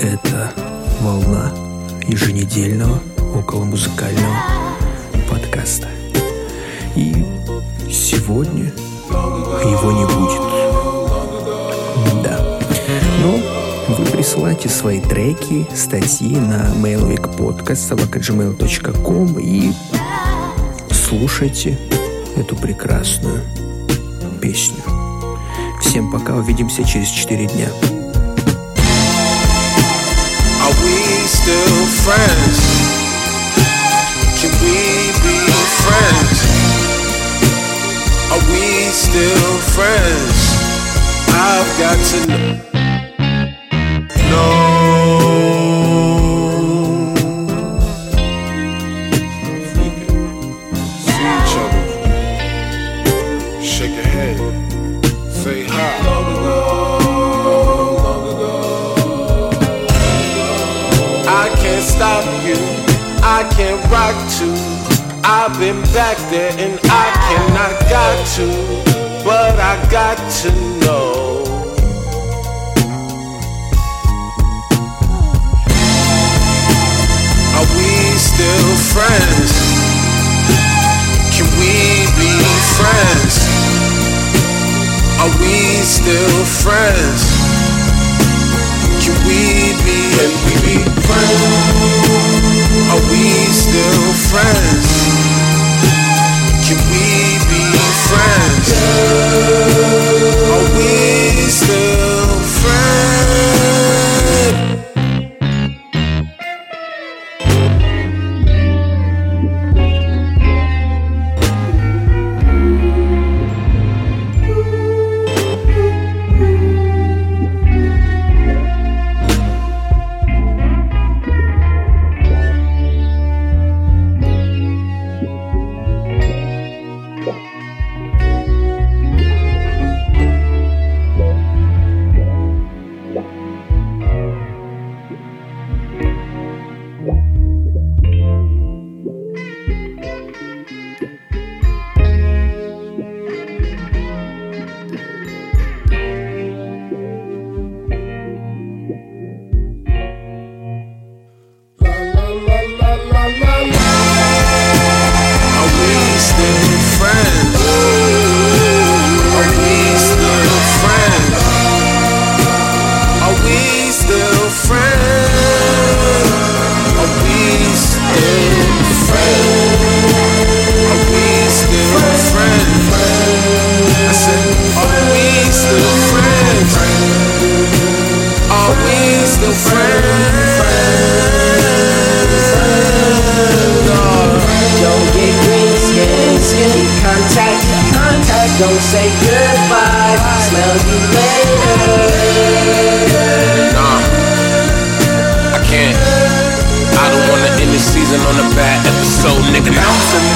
Это волна еженедельного околомузыкального подкаста. И сегодня его не будет. Да. Но вы присылайте свои треки, статьи на mailwegpodcast.gmail.com и слушайте эту прекрасную песню. Всем пока, увидимся через 4 дня. Are we still friends? Can we be friends? Are we still friends? I've got to know. See each other, shake your head, say hi. I can't stop you. I can't rock to. I've been back there and I cannot got to, but I got to know. Are we still friends? Can we be friends? Are we still friends? We be friends. Are we still friends? Contact, contact. Don't say goodbye. Smell you later. Nah, I can't. I don't wanna end the season on a bad episode, nigga. Things and